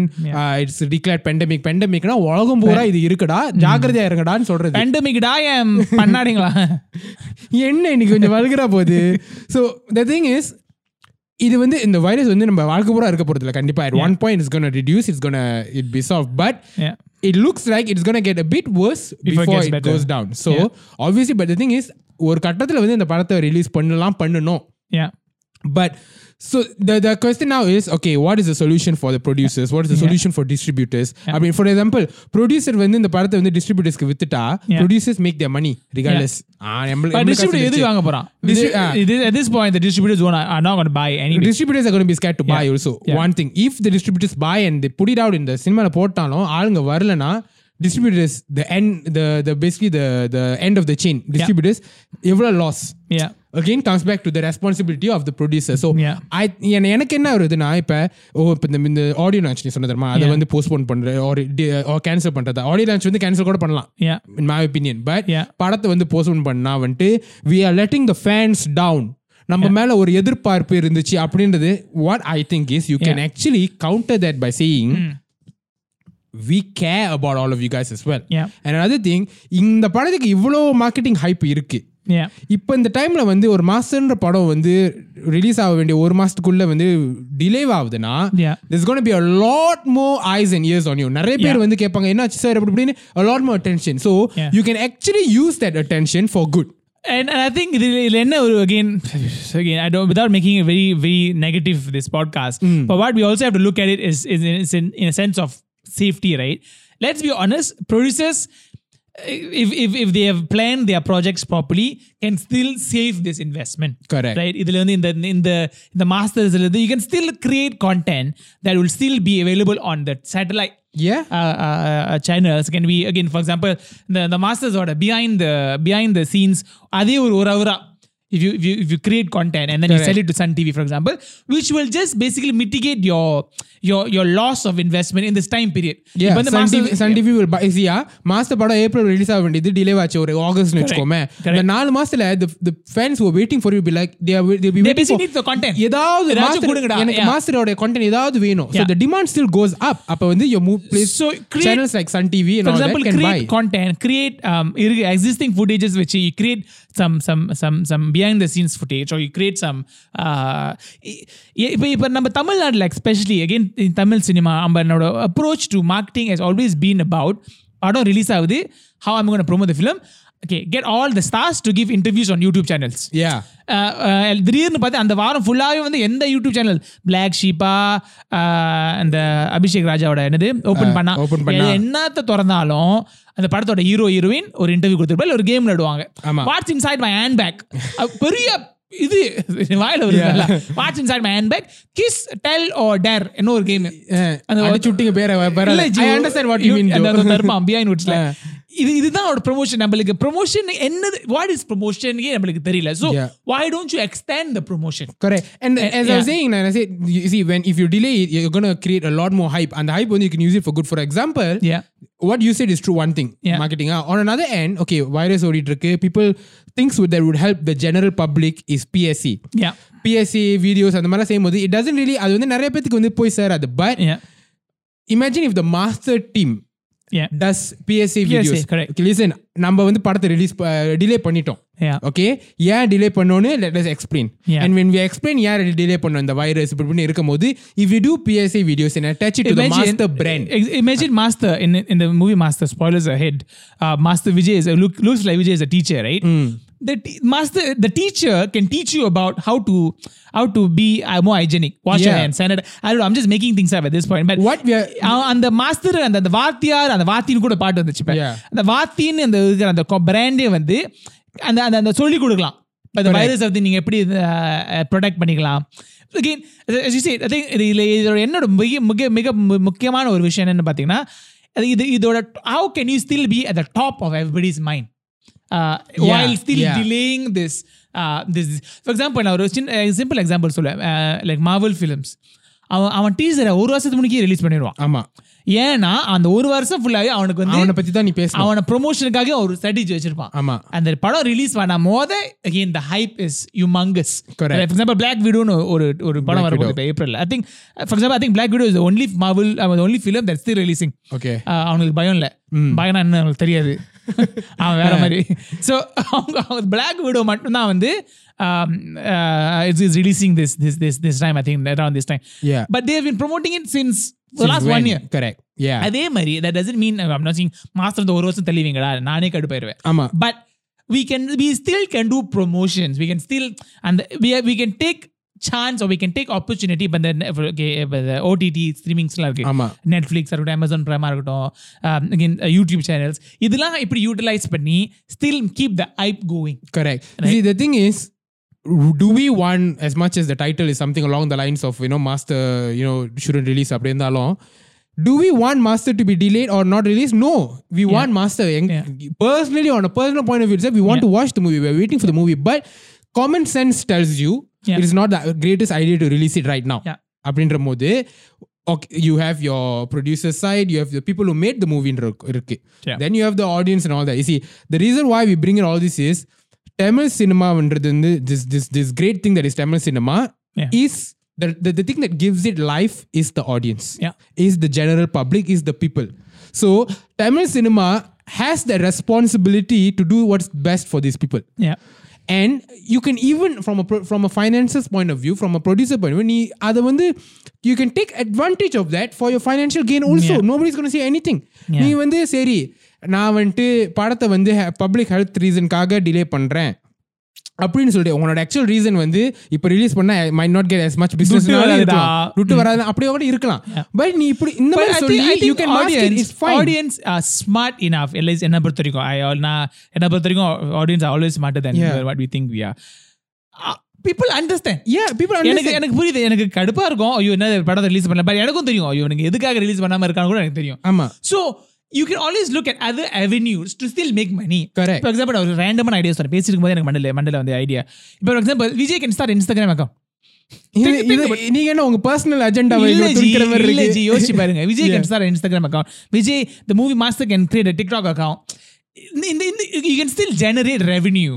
it's declare pandemic பெண்டமிக்னா உலகம் பூரா இது இருக்குடா. ஜாக்கிரதையா இருங்கடான்னு சொல்றது. பேண்டமிக்டா பண்ணாடிங்களா என்ன இன்னைக்கு கொஞ்சம் வல்கரா போகுது? ஸோ த திங் இஸ் இது வந்து இந்த வைரஸ் வந்து நம்ம வாழ்க்கை பூரா இருக்க போறது இல்லை கண்டிப்பா at one point it's gonna reduce it's gonna it be solved but Yeah. it looks like it's gonna get a bit worse Before before, it gets it better. goes down so obviously but the thing is ஒரு கட்டத்துல வந்து இந்த படத்தை release பண்ணலாம் பண்ணணும் Yeah. but so the the question now is okay what is the solution for the producers what is the solution for distributors i mean for example producer வந்து இந்த படத்தை வந்து distributorsக்கு வித்துட்டா Yeah. producers make their money regardless ஆ, நம்மளு- But நம்மளுக்கு distributor காசு எதுக்கு வாங்க போறான் Distri- ah. This- this- at this point the distributors won't, are not going to buy anything distributors are going to be scared to buy also Yeah. one thing if the distributors buy and they put it out in the cinema போட்டாலும் ஆளுங்க வரலனா distributors the end the the basically the the end of the chain distributors எவ்வளவு loss yeah back to the responsibility of the producer so Yeah. I என- எனக்கு என்ன வருதுன்னா இப்ப ஓ இப்ப இந்த இந்த ஆடியோ லான்ச் நீ சொன்ன தெரியுமா அதை. வந்து போஸ்ட்போன் ஒரு கேன்சல் பண்றதா ஆடியோ லான்ச் வந்து கேன்சல் கூட பண்ணலாம் my opinion but Yeah. படத்தை வந்து போஸ்ட்போன் பண்ணா வந்துட்டு we are letting the fans down நம்ம மேல ஒரு எதிர்பார்ப்பு இருந்துச்சு அப்படின்றது what i think is you can Yeah. actually counter that by saying we care about all of you guys as well Yeah. and another thing இந்த படத்துக்கு இவ்வளோ marketing hype இருக்கு yeah இப்போ இந்த டைம்ல வந்து ஒரு மாஸ்டர்ன்ற படம் வந்து ரிலீஸ் ஆக வேண்டிய ஒரு மாசத்துக்குள்ள வந்து டிலே ஆகுதுன்னா be a lot more eyes and ears on you நிறைய பேர். வந்து கேட்பாங்க என்னாச்சு சார் அப்படி இப்படின்னு a lot more attention so Yeah. you can actually use that attention for good And, and I think இதுல இதுல என்ன ஒரு again again I don't without making it very very negative this podcast but what we also have to look at it is is, in, is in, in a sense of safety right let's be honest producers if, if if they have planned their projects properly can still save this investment Correct. right இதுல வந்து இந்த இந்த இந்த masters you can still create content that will still be available on the satellite yeah uh, uh, uh, channels can be again for example the the masters order behind the behind the scenes அதே ஒரு ஒரு hour if you, if you if you create content and then you sell it to Sun TV for example which will just basically mitigate your your your loss of investment in this time period Yeah, இப்ப வந்து Sun Masters- TV, Sun TV will buy. See, yeah, Master படம் April release ஆக வேண்டியது delay ஆச்சு ஒரு ஆகஸ்ட்னு வச்சுக்கோமே இந்த நாலு மாசத்துல the the fans who are waiting for you be like they are they be they waiting basically for need the content ஏதாவது ஏதாச்சும் master- கொடுங்கடா. எனக்கு Yeah. மாஸ்டரோட content ஏதாவது வேணும் so Yeah. the demand still goes up அப்ப வந்து your move place So create- channels like Sun TV and for all example that can buy create content create um இருக்கு- existing footages which you create some some some some behind the scenes footage or you create some uh இ- இப்ப இப்ப நம்ம தமிழ்நாட்டுல especially again in Tamil cinema நம்மளோட approach to marketing has always been about படம் ரிலீஸ் ஆகுது how I'm going to promote the film okay get all the stars to give interviews on YouTube channels. Yeah. Ah ah திடீர்னு பார்த்து அந்த வாரம் ஃபுல்லாகவே வந்து எந்த யூடியூப் சேனல் பிளாக் ஷீப்பா அந்த அபிஷேக் ராஜாவோட என்னது? ஓப்பன் பண்ணா. open பண்ணா. என்னத்த திறந்தாலும் அந்த படத்தோட ஹீரோ ஹீரோயின் ஒரு இன்டர்வியூ கொடுத்துருப்பாங்க ஒரு கேம் விளையாடுவாங்க. What's inside my hand bag பெரிய இது வாயில வருது what's inside my hand bag kiss tell or dare என்ன ஒரு கேம் அந்த அடிச்சு விட்டீங்க பேரை இல்ல, I ji, understand what you mean அந்த தர்மா behind woodsல. இது இதுதான் ஒரு ப்ரொமோஷன் நம்மளுக்கு ப்ரொமோஷன் என்னது வாட் இஸ் ப்ரொமோஷன் நம்மளுக்கு தெரியல so Yeah. why don't you extend the promotion Correct. And as I yeah. was saying, and I said, you see, when if you delay it, you're gonna create a lot more hype, and the hype only you can use it for good. For example, yeah what you said is true one thing Yeah. marketing ah. on another end okay virus ஓடிட்டு இருக்கு people things would, that would help the general public is PSC Yeah. PSC videos அந்த மாதிரிலாம் செய்யும்போது it doesn't really அது வந்து நிறைய பேத்துக்கு வந்து போய் சேராது but Yeah. imagine if the master team Yeah. does PSA videos correct. okay, listen நம்ம வந்து படத்தை ரிலீஸ் டிலே பண்ணிட்டோம் Yeah. ஓகே ஏன் டிலே பண்ணோன்னு let us explain Yeah. And when we explain ஏன் டிலே பண்ணோம் இந்த வைரஸ் இப்படி இப்படி இருக்கும்போது if you do PSI videos and attach to the Master brand ex- imagine Master in in the movie Master. Spoilers ahead. Uh, Master Vijay is a, look, looks like Vijay is a teacher, right? Hmm. The te- master, the teacher can teach you about how to how to be uh, more hygienic, wash your Yeah. hands, sanitize. I don't know. I'm just making things up at this point, but What we are- அவன் அந்த master அந்த அந்த வாத்தியார் அந்த வாத்தின்னு கூட பாட்டு வந்துச்சு இப்ப. Yeah. அந்த வாத்தின்னு அந்த இருக்கிற அந்த பிராண்டே வந்து அந்த அந்த அந்த சொல்லி கொடுக்கலாம் இப்ப இந்த Correct. வைரஸ் வந்து நீங்க எப்படி ப்ரொடெக்ட் பண்ணிக்கலாம் again as you said, I think இது இதுல இதோட என்னோட மிக மிக மிக மு- முக்கியமான ஒரு விஷயம் என்னன்னு பார்த்தீங்கன்னா அது இது இதோட how can you still be at the top of everybody's mind uh, Yeah, while still yeah. delaying this uh, this for example நான் ஒரு சின்ன சிம்பிள் எக்ஸாம்பிள் சொல்லுவேன் லைக் மார்வல் ஃபிலிம்ஸ் அவன் அவன் டீசரை ஒரு வருஷத்துக்கு முன்னாடியே ரிலீஸ் பண்ணிடுவான். ஆமா. ஏன்னா அந்த ஒரு வருஷம் ஃபுல்லாவே அவனுக்கு வந்து அவனை பத்தி தான் நீ பேசணும். அவன ப்ரொமோஷனுக்காக ஒரு ஸ்ட்ராட்டஜி வச்சிருப்பான். ஆமா. அந்த படம் ரிலீஸ் பண்ணாம but again the hype is humongous Correct. For example Black விடோன்னு ஒரு ஒரு படம் வர போகுது April I think for example I think Black Widow is only Marvel only film that still releasing okay அவனுக்கு பயம் இல்லை. பயம்னா என்ன தெரியாது. அவன் வேற மாதிரி. ஸோ அவங்க அவங்க பிளாக் விடோ மட்டும்தான் வந்து it's is releasing this this this this time I think around this time Yeah. But they been promoting it since last one year correct yeah அதே மாதிரி that doesn't mean I'm not seeing Master இந்த ஒரு வருஷம் தள்ளுவீங்களா நானே கடுப்பாயிருவேன். ஆமா. But we can we still can do promotions. We can still and we we can take chance or we can take opportunity but then okay but the ott streamings லாம் இருக்கு ஆமா Netflix இருக்கட்டும் அமேசான் ப்ரைமா இருக்கட்டும் again YouTube channels இதெல்லாம் இப்படி utilise பண்ணி still keep the hype going correct see the thing is do we want as much as the title is something along the lines of you know master you know shouldn't release அப்படி இருந்தாலும் do we want master to be delayed or not released no we want master Eng- Yeah. personally on a personal point of view itself, we want to watch the movie we're waiting for the movie but common sense tells you Yeah. it is not the greatest idea to release it right now Yeah. அப்படின்ற போது okay, you have your producer side you have the people who made the movie இருக்கு Yeah. then you have the audience and all that you see the reason why we bring in all this is Tamil cinema வந்து this this this great thing that is Tamil cinema Yeah. is the, the the thing that gives it life is the audience Yeah. is the general public is the people so Tamil cinema has the responsibility to do what's best for these people yeah and you can even from a pro- from a finances point of view from a producer point of view நீ அதை வந்து you can take advantage of that for your financial gain also Yeah. nobody's going to say anything Yeah. நீ வந்து சரி நான் வந்துட்டு படத்தை வந்து பப்ளிக் ஹெல்த் ரீசனுக்காக டிலே பண்றேன் அப்படின்னு சொல்லிட்டு உங்களோட ஆக்சுவல் ரீசன் வந்து இப்போ ரிலீஸ் பண்ணா may not get as much business. துட்டு வராது அப்படியே கூட இருக்கலாம். பட் நீ இப்படி இந்த மாதிரி சொல்லி fine. audience are smart enough. At least என்ன பொறுத்த வரைக்கும் I நான் என்ன பொறுத்த வரைக்கும் smarter than Yeah. what we think we are. Uh, people understand. yeah people எனக்கு understand. எனக்கு புரியுது. எனக்கு கடுப்பா இருக்கும். ஐயோ என்ன படத்தை ரிலீஸ் பண்ணல. பட் எனக்கும் தெரியும். ஐயோ எனக்கு எதுக்காக ரிலீஸ் பண்ணாம இருக்கான்னு கூட எனக்கு தெரியும். ஆமா. So you can always look at other avenues to still make money Correct. For example ஒரு ரேண்டமான ஐடியா சொன்னேன் பேசிருக்கும் போது எனக்கு மண்டல மண்டல வந்து ஐடியா இப்போ for example Vijay can start Instagram account நீங்க என்ன உங்க பர்சனல் அஜெண்டாவை துணிக்கிற மாதிரி இல்ல இருக்கு? ஜி, யோசிச்சு பாருங்க. Vijay Yeah. Can start Instagram account Vijay the movie Master can create TikTok account இந்த you can still generate revenue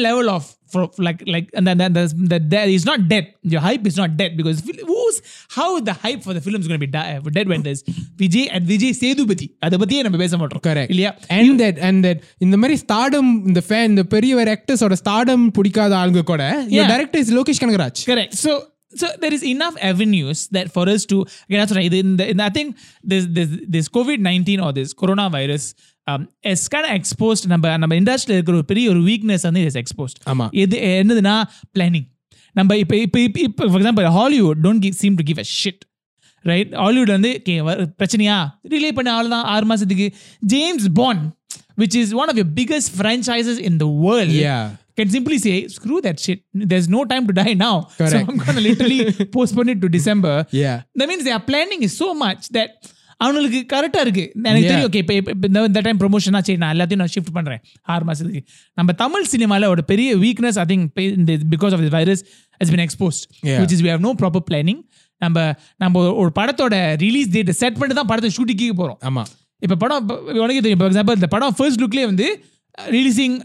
level of for, like like and then the, the, the, is not dead your hype is not dead because fil- who's how the hype for the film is going to be di- uh, dead when there's Vijay and Vijay Sethupathi அதை பத்தியே நம்ம பேச மாட்டோம் correct இல்லையா and that and that இந்த மாதிரி stardom இந்த fan இந்த பெரிய ஆக்டர்ஸோட ஸ்டார்டம் பிடிக்காத ஆளுங்க கூட Yeah. Director is Lokesh Kanagaraj correct so so there is enough avenues that for us to again that's right in the, in the, I think this this this COVID nineteen or this coronavirus um, kind of exposed நம்ம நம்ம இண்டஸ்ட்ரியில் இருக்கிற ஒரு பெரிய ஒரு weakness வந்து is exposed ஆமா எது என்னதுன்னா பிளானிங் நம்ம இப்போ இப்போ இப்போ இப்போ for example Hollywood don't give seem to give a shit right Hollywood வந்து கே பிரச்சனையா ரிலே பண்ண ஆள் தான் ஆறு மாசத்துக்கு James Bond which is one of your biggest franchises in the world Yeah. can simply say screw that shit there's no time to die now so Correct. i'm going to literally postpone it to december Yeah. that means their planning is so much that அவங்களுக்கு கரெக்டாக இருக்கு. எனக்கு. தெரியும். Okay இப்போ இப்போ இந்த இந்த time ப்ரொமோஷனா சரி நான் எல்லாத்தையும் நான் ஷிஃப்ட் பண்ணுறேன் ஆறு மாதத்துக்கு நம்ம தமிழ் சினிமாவில் ஒரு பெரிய weakness I think because of the virus has been exposed. Which is we have no proper planning நம்ம நம்ம ஒரு படத்தோட ரிலீஸ் டேட் செட் பண்ணி தான் படத்தை ஷூட்டிங்க்கு போறோம். ஆமா. இப்போ படம் உனக்கு தெரியும். ஃபார் எக்ஸாம்பிள் இந்த படம் ஃபர்ஸ்ட் லுக்லேயே வந்து releasing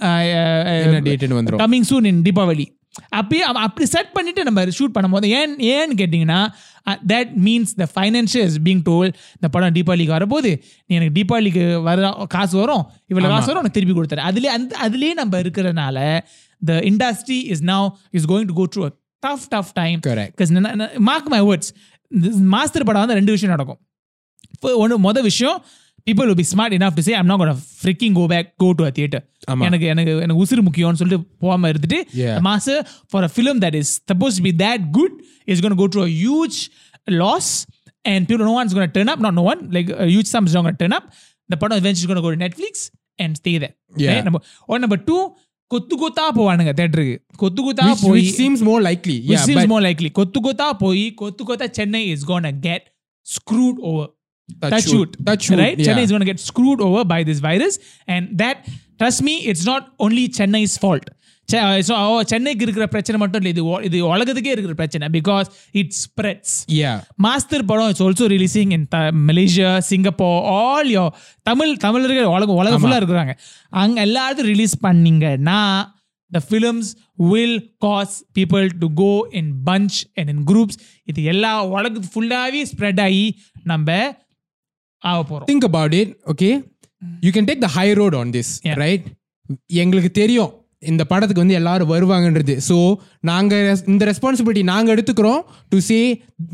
coming soon in Deepavali அப்பயே அவ- அப்படி செட் பண்ணிட்டு நம்ம ஷூட் பண்ணும்போது ஏன் ஏன்னு கேட்டிங்கன்னா that means the financial is being toll இந்த படம் தீபாவளிக்கு வரப்போகுது. நீ எனக்கு தீபாவளிக்கு வர காசு வரும். இவ்வளோ காசு வரும் உனக்கு திருப்பி கொடுத்துரு அதுலேயே அந்த அதுலேயே நம்ம இருக்கிறனால the industry is now is going to go through tough tough time mark my words Master படம் வந்து ரெண்டு விஷயம் நடக்கும். ஒன்று மொதல் விஷயம் people will be smart enough to say I'm not going to freaking go back go to a theater ஆமா. எனக்கு எனக்கு எனக்கு உசுறு முக்கியம்னு சொல்லிட்டு போகாம இருந்துட்டு Yeah. Master for a film that is supposed to be that good is going to go through a huge loss and people no one's going to turn up not no one like a huge sum is not going to turn up the படம் eventually going to go to Netflix and stay there Yeah. right? number or number two கொத்து கொத்தா போவானுங்க தேட்டருக்கு கொத்து கொத்தா which, போய் which seems more likely which yeah seems but more likely கொத்து கொத்தா போய் கொத்து கொத்தா Chennai is going to get screwed over touch wood, touch wood, right? yeah. Chennai is going to get screwed over by this virus, and that trust me, it's not only Chennai's fault. Che- uh, so, oh, சென்னைக்கு இருக்கிற பிரச்சனை மட்டும் இல்லை இது இது உலகத்துக்கே இருக்கிற பிரச்சனை பிகாஸ் இட் ஸ்ப்ரெட்ஸ் மாஸ்டர் படம் it's also releasing in Malaysia Singapore all யோ தமிழ் தமிழர்கள் உலகம் உலகம் ஃபுல்லாக இருக்கிறாங்க. அங்கே எல்லாத்தையும் ரிலீஸ் பண்ணீங்கன்னா the films will cause people to go in bunch and in groups இது எல்லா உலகத்து ஃபுல்லாகவே ஸ்ப்ரெட் ஆகி நம்ம ஆக போகிறோம் think about it okay? You can take the high road on this Yeah. right? எங்களுக்கு தெரியும் இந்த படத்துக்கு வந்து எல்லாரும் வருவாங்கன்றது. ஸோ நாங்க res- இந்த ரெஸ்பான்சிபிலிட்டி நாங்க எடுத்துக்கிறோம் to say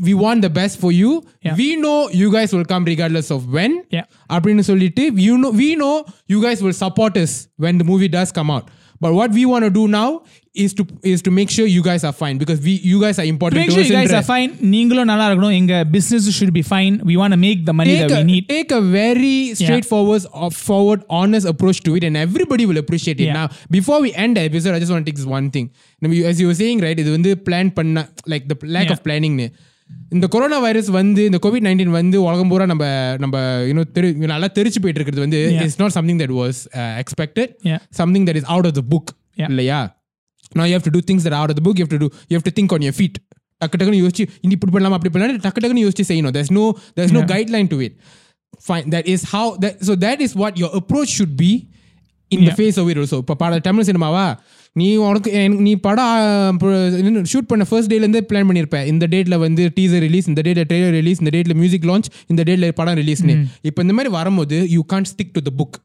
we want the best for you Yeah. We know you guys will come regardless of when Yeah. அப்படின்னு சொல்லிட்டு you know we know you guys will support us when the movie does come out. but what we want to do now is to is to make sure you guys are fine because we you guys are important Make to sure us you in guys re- are fine. நீங்களும் நல்லா இருக்கணும் எங்க business should be fine. We want to make the money take that a, we need. take a very straightforward, uh, forward, honest approach to it, and everybody will appreciate it. Yeah. Now, before we end the episode, I just want to take this one thing. Now, you- As you were saying, right, இது வந்து plan பண்ண like the lack Yeah. of planning. இந்த corona virus வந்து இந்த Covid nineteen வந்து உலகம் பூரா நம்ம நம்ம யூனோ தெரு நல்லா தெரிச்சு போயிட்டு இருக்கிறது வந்து. It's not something that was expected. Something that is out of the book. இல்லையா now you have to do things that are out of the book you have to do you have to think on your feet டக்கு டக்குன்னு யோசிச்சு இனி இப்படி பண்ணலாம் அப்படி பண்ணலாம் டக்கு டக்குன்னு யோசிச்சு செய்யணும் there's no Yeah. guideline to it fine that is how that so that is what your approach should be in the Yeah. face of it also இப்போ பட தமிழ் சினிமாவா நீ உனக்கு நீ படம் ஷூட் பண்ண ஃபர்ஸ்ட் டேலேருந்து பிளான் பண்ணியிருப்ப இந்த டேட்ல வந்து டீசர் ரிலீஸ் இந்த டேட்ல ட்ரெய்லர் ரிலீஸ் இந்த டேட்ல மியூசிக் லான்ச் இந்த டேட்ல படம் ரிலீஸ்னு இப்போ இந்த மாதிரி வரும்போது you can't stick to the book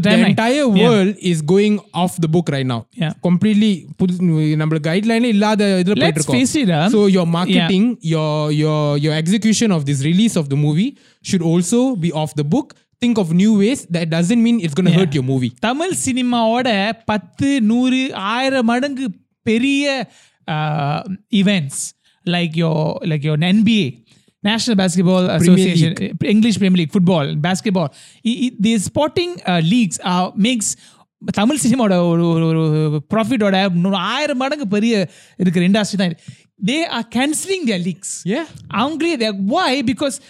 timeline. entire Yeah. world is going off the book right now Yeah. completely புது நம்மளுக்கு கைட்லைனே இல்லாத இதுல போயிட்டு இருக்கோம் um, your your your execution of this release of the movie should also be off the book think of new ways that doesn't mean it's going to Yeah. hurt your movie. Tamil சினிமாவோட பத்து நூறு ஆயிரம் மடங்கு பெரிய events like yo like yo NBA National Basketball Association English Premier League football basketball the sporting leagues makes Tamil சினிமாவோட ஒரு ஒரு ஒரு ப்ராஃபிட்டோட இன்னொரு ஆயிரம் மடங்கு பெரிய இருக்கிற இண்டஸ்ட்ரி தான் they are cancelling their leagues yeah. அவங்களே they why? Because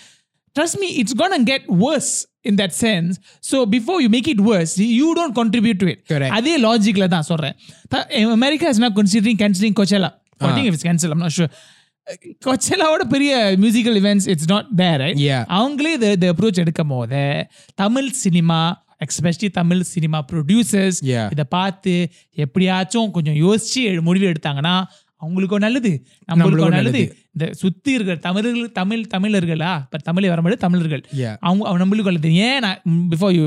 trust me it's gonna get worse in that sense so before you make it worse you don't contribute to it Correct. அதே லாஜிக்ல தான் சொல்றேன் த- America is now considering cancelling Coachella I think if it's cancelled I'm not sure கொச்சலாவோட பெரிய musical events it's not there. அவங்களே இந்த approach எடுக்கும் போது Tamil cinema especially Tamil cinema producers. இதை பார்த்து எப்படியாச்சும் கொஞ்சம் யோசிச்சு முடிவு எடுத்தாங்கன்னா அவங்களுக்கும் நல்லது நம்மளுக்கும் நல்லது இந்த சுத்தி இருக்கிற தமிழர்கள் தமிழ் தமிழர்களா? இப்ப தமிழை வரும்போது தமிழர்கள். அவங்க நம்மளுக்கு நல்லது ஏன் நான் பிஃபோர் யூ.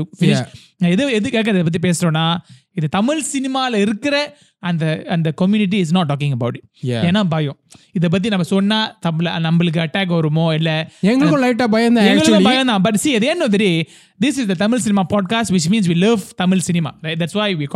நான் எது எது கேட்க இதை பத்தி பேசுறோம்னா இது தமிழ் சினிமால இருக்கிற அந்த அந்த community is not talking about. ஏன்னா பயம். இதை பத்தி நம்ம சொன்னா தமிழ் நம்மளுக்கு அட்டாக் வருமோ இல்ல எங்களுக்கும் லைட்டா பயம் தான் எங்களுக்கும் பயம் தான். But see at the end of the day this is the Tamil cinema podcast which means we love Tamil cinema right? That's why we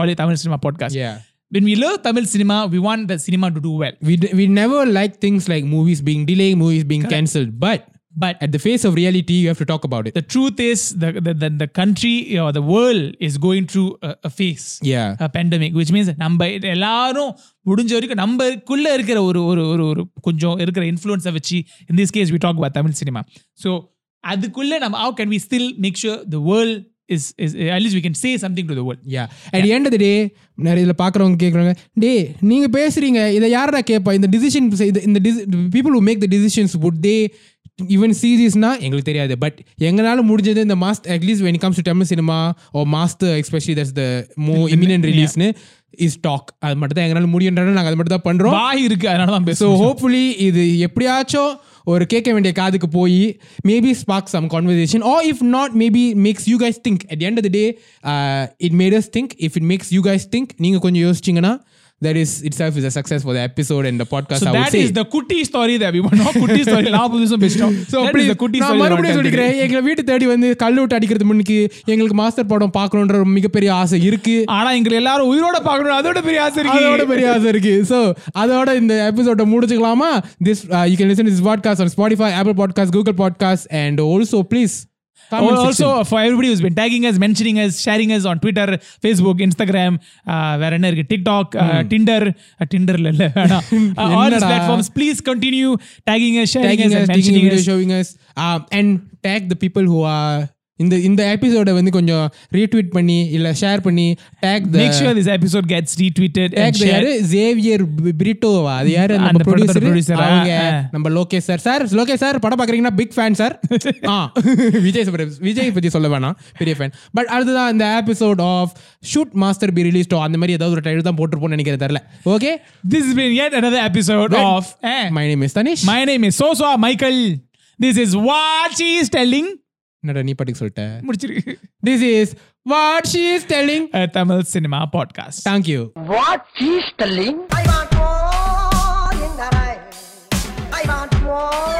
call it Tamil cinema podcast yeah when we love Tamil cinema we want the cinema to do well we d- we never like things like movies being delayed movies being cancelled but but at the face of reality you have to talk about it the truth is the the, the, the country or the world is going through a, a phase yeah a pandemic which means நம்ம இது எல்லாரும் முடிஞ்ச வரைக்கும் நம்மக்குள்ள இருக்கிற ஒரு ஒரு ஒரு ஒரு கொஞ்சம் இருக்கிற இன்ஃப்ளூயன்ஸை வச்சு in this case we talk about Tamil cinema so அதுக்குள்ள நம்ம how can we still make sure the world is is at least we can say something to the world. Yeah at end of the day நிறைய இதில் பார்க்குறவங்க கேட்குறாங்க டே நீங்கள் பேசுகிறீங்க இதை யாரா கேட்பா இந்த டிசிஷன் இந்த people who make the decisions would they even சீரியஸ்னா எங்களுக்கு தெரியாது. பட் எங்களால் முடிஞ்சது இந்த most at least when comes to Tamil cinema oh Master especially that's the மோ இமினன்ட் ரிலீஸ்னு இஸ் டாக் அது மட்டும் தான் எங்களால் முடியுன்றாலும் நாங்கள் அது மட்டும் தான் பண்ணுறோம் இருக்கு அதனால தான் ஸோ ஹோப்ஃபுல்லி இது எப்படியாச்சும் ஒரு கேட்க வேண்டிய காதுக்கு போய் maybe spark some conversation or if not maybe makes you guys think at end of the day it made us think if it makes you guys think நீங்கள் கொஞ்சம் யோசிச்சிங்கன்னா that is itself is a success for the episode and the podcast So I that is the குட்டி story that we want. No, குட்டி story. நான் புதுசும் That is please, the குட்டி நான் மறுபடியும் சொல்லிக்கிறேன் எங்களை வீட்டு தேடி வந்து கல் விட்டு அடிக்கிறது முன்னுக்கு எங்களுக்கு மாஸ்டர் படம் பார்க்கணுன்ற மிகப்பெரிய ஆசை இருக்கு. ஆனா எங்களை எல்லாரும் உயிரோட பார்க்கணும் அதோட பெரிய ஆசை இருக்கு அதோட பெரிய ஆசை இருக்கு ஸோ அதோட இந்த எபிசோட முடிச்சுக்கலாமா this you can listen this podcast on Spotify Apple podcast Google podcast and also please also for everybody who's been tagging us mentioning us sharing us on twitter facebook instagram uh, வேற என்ன இருக்கு tiktok uh, tinder uh, tinder இல்ல இல்ல வேணாம். uh, all these என்னடா? platforms please continue tagging us sharing tagging us us, and taking mentioning video, us showing us, um, and tag the people who are இந்த இந்த எபிசோட வந்து கொஞ்சம் retweet பண்ணி இல்ல ஷேர் பண்ணி take the sure this episode gets retweeted and take shared. யாரு? ஜேவியர் பிரிட்டோவா அது யாரு? நம்ம ப்ரொடியூசர்? அவங்க. நம்ம Lokesh sir sir Lokesh sir படம் பாக்குறீங்கன்னா பிக் ஃபேன் சார் ஆ. விஜய் சுப்ர- விஜய் பத்தி சொல்ல வேணாம். பெரிய ஃபேன் பட் அதுதான் இந்த episode of shoot Master be ரிலீஸ்டோ அந்த மாதிரி ஏதாவது ஒரு டைட்டில் தான் போட்டிருப்போம்னு நினைக்கிறேன் தெரியல. Okay this has been yet another episode Right. of eh, my name is Tanish my name is Soswa Michael. This is what she is telling என்னடா நீ பாட்டுக்கு சொல்லிட்ட முடிச்சிருக்கு this is what she is telling a Tamil cinema podcast thank you What she's telling? I want more in the night. I want more